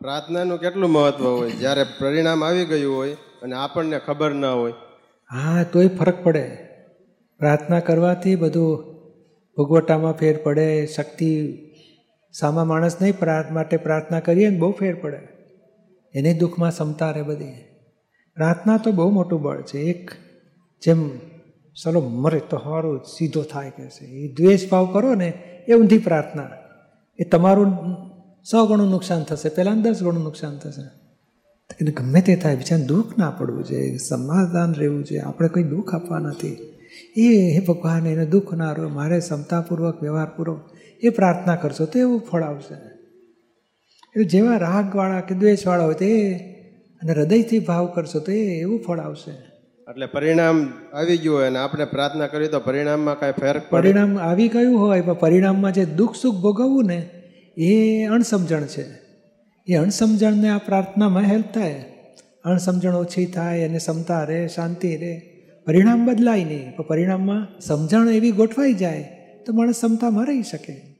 પ્રાર્થનાનું કેટલું મહત્વ હોય? જ્યારે પરિણામ આવી ગયું હોય અને આપણને ખબર ન હોય. હા, તોય ફરક પડે. પ્રાર્થના કરવાથી બધું ભોગવટામાં ફેર પડે, શક્તિ સામા માણસ નહીં માટે પ્રાર્થના કરીએ ને બહુ ફેર પડે. એને દુઃખમાં ક્ષમતા રહે બધી. પ્રાર્થના તો બહુ મોટું બળ છે. એક જેમ ચલો મરે તો સારું સીધો થાય કે છે. એ દ્વેષ ભાવ કરો ને, એ ઊંધી પ્રાર્થના. એ તમારું સો ગણું નુકસાન થશે. પહેલાં દસ ગણું નુકસાન થશે. એને ગમે તે થાય. બીજાને દુઃખ ના પડવું જોઈએ. સમાધાન રહેવું જોઈએ. આપણે કોઈ દુઃખ આપવા નથી. એ હે ભગવાન એને દુઃખ ના રહ્યો મારે ક્ષમતાપૂર્વક વ્યવહારપૂર્વક એ પ્રાર્થના કરશો તો એવું ફળ આવશે. એટલે જેવા રાગવાળા કે દ્વેષવાળા હોય તે અને હૃદયથી ભાવ કરશો તો એ એવું ફળ આવશે. એટલે પરિણામ આવી ગયું હોય અને આપણે પ્રાર્થના કરી તો પરિણામમાં કાંઈ ફેર પરિણામ આવી ગયું હોય પણ પરિણામમાં જે દુઃખ સુખ ભોગવવું ને એ અણસમજણ છે. એ અણસમજણને આ પ્રાર્થનામાં હેલ્પ થાય. અણસમજણ ઓછી થાય અને ક્ષમતા રહે શાંતિ રહે. પરિણામ બદલાય નહીં. પણ પરિણામમાં સમજણ એવી ગોઠવાઈ જાય તો માણસ ક્ષમતામાં રહી શકે.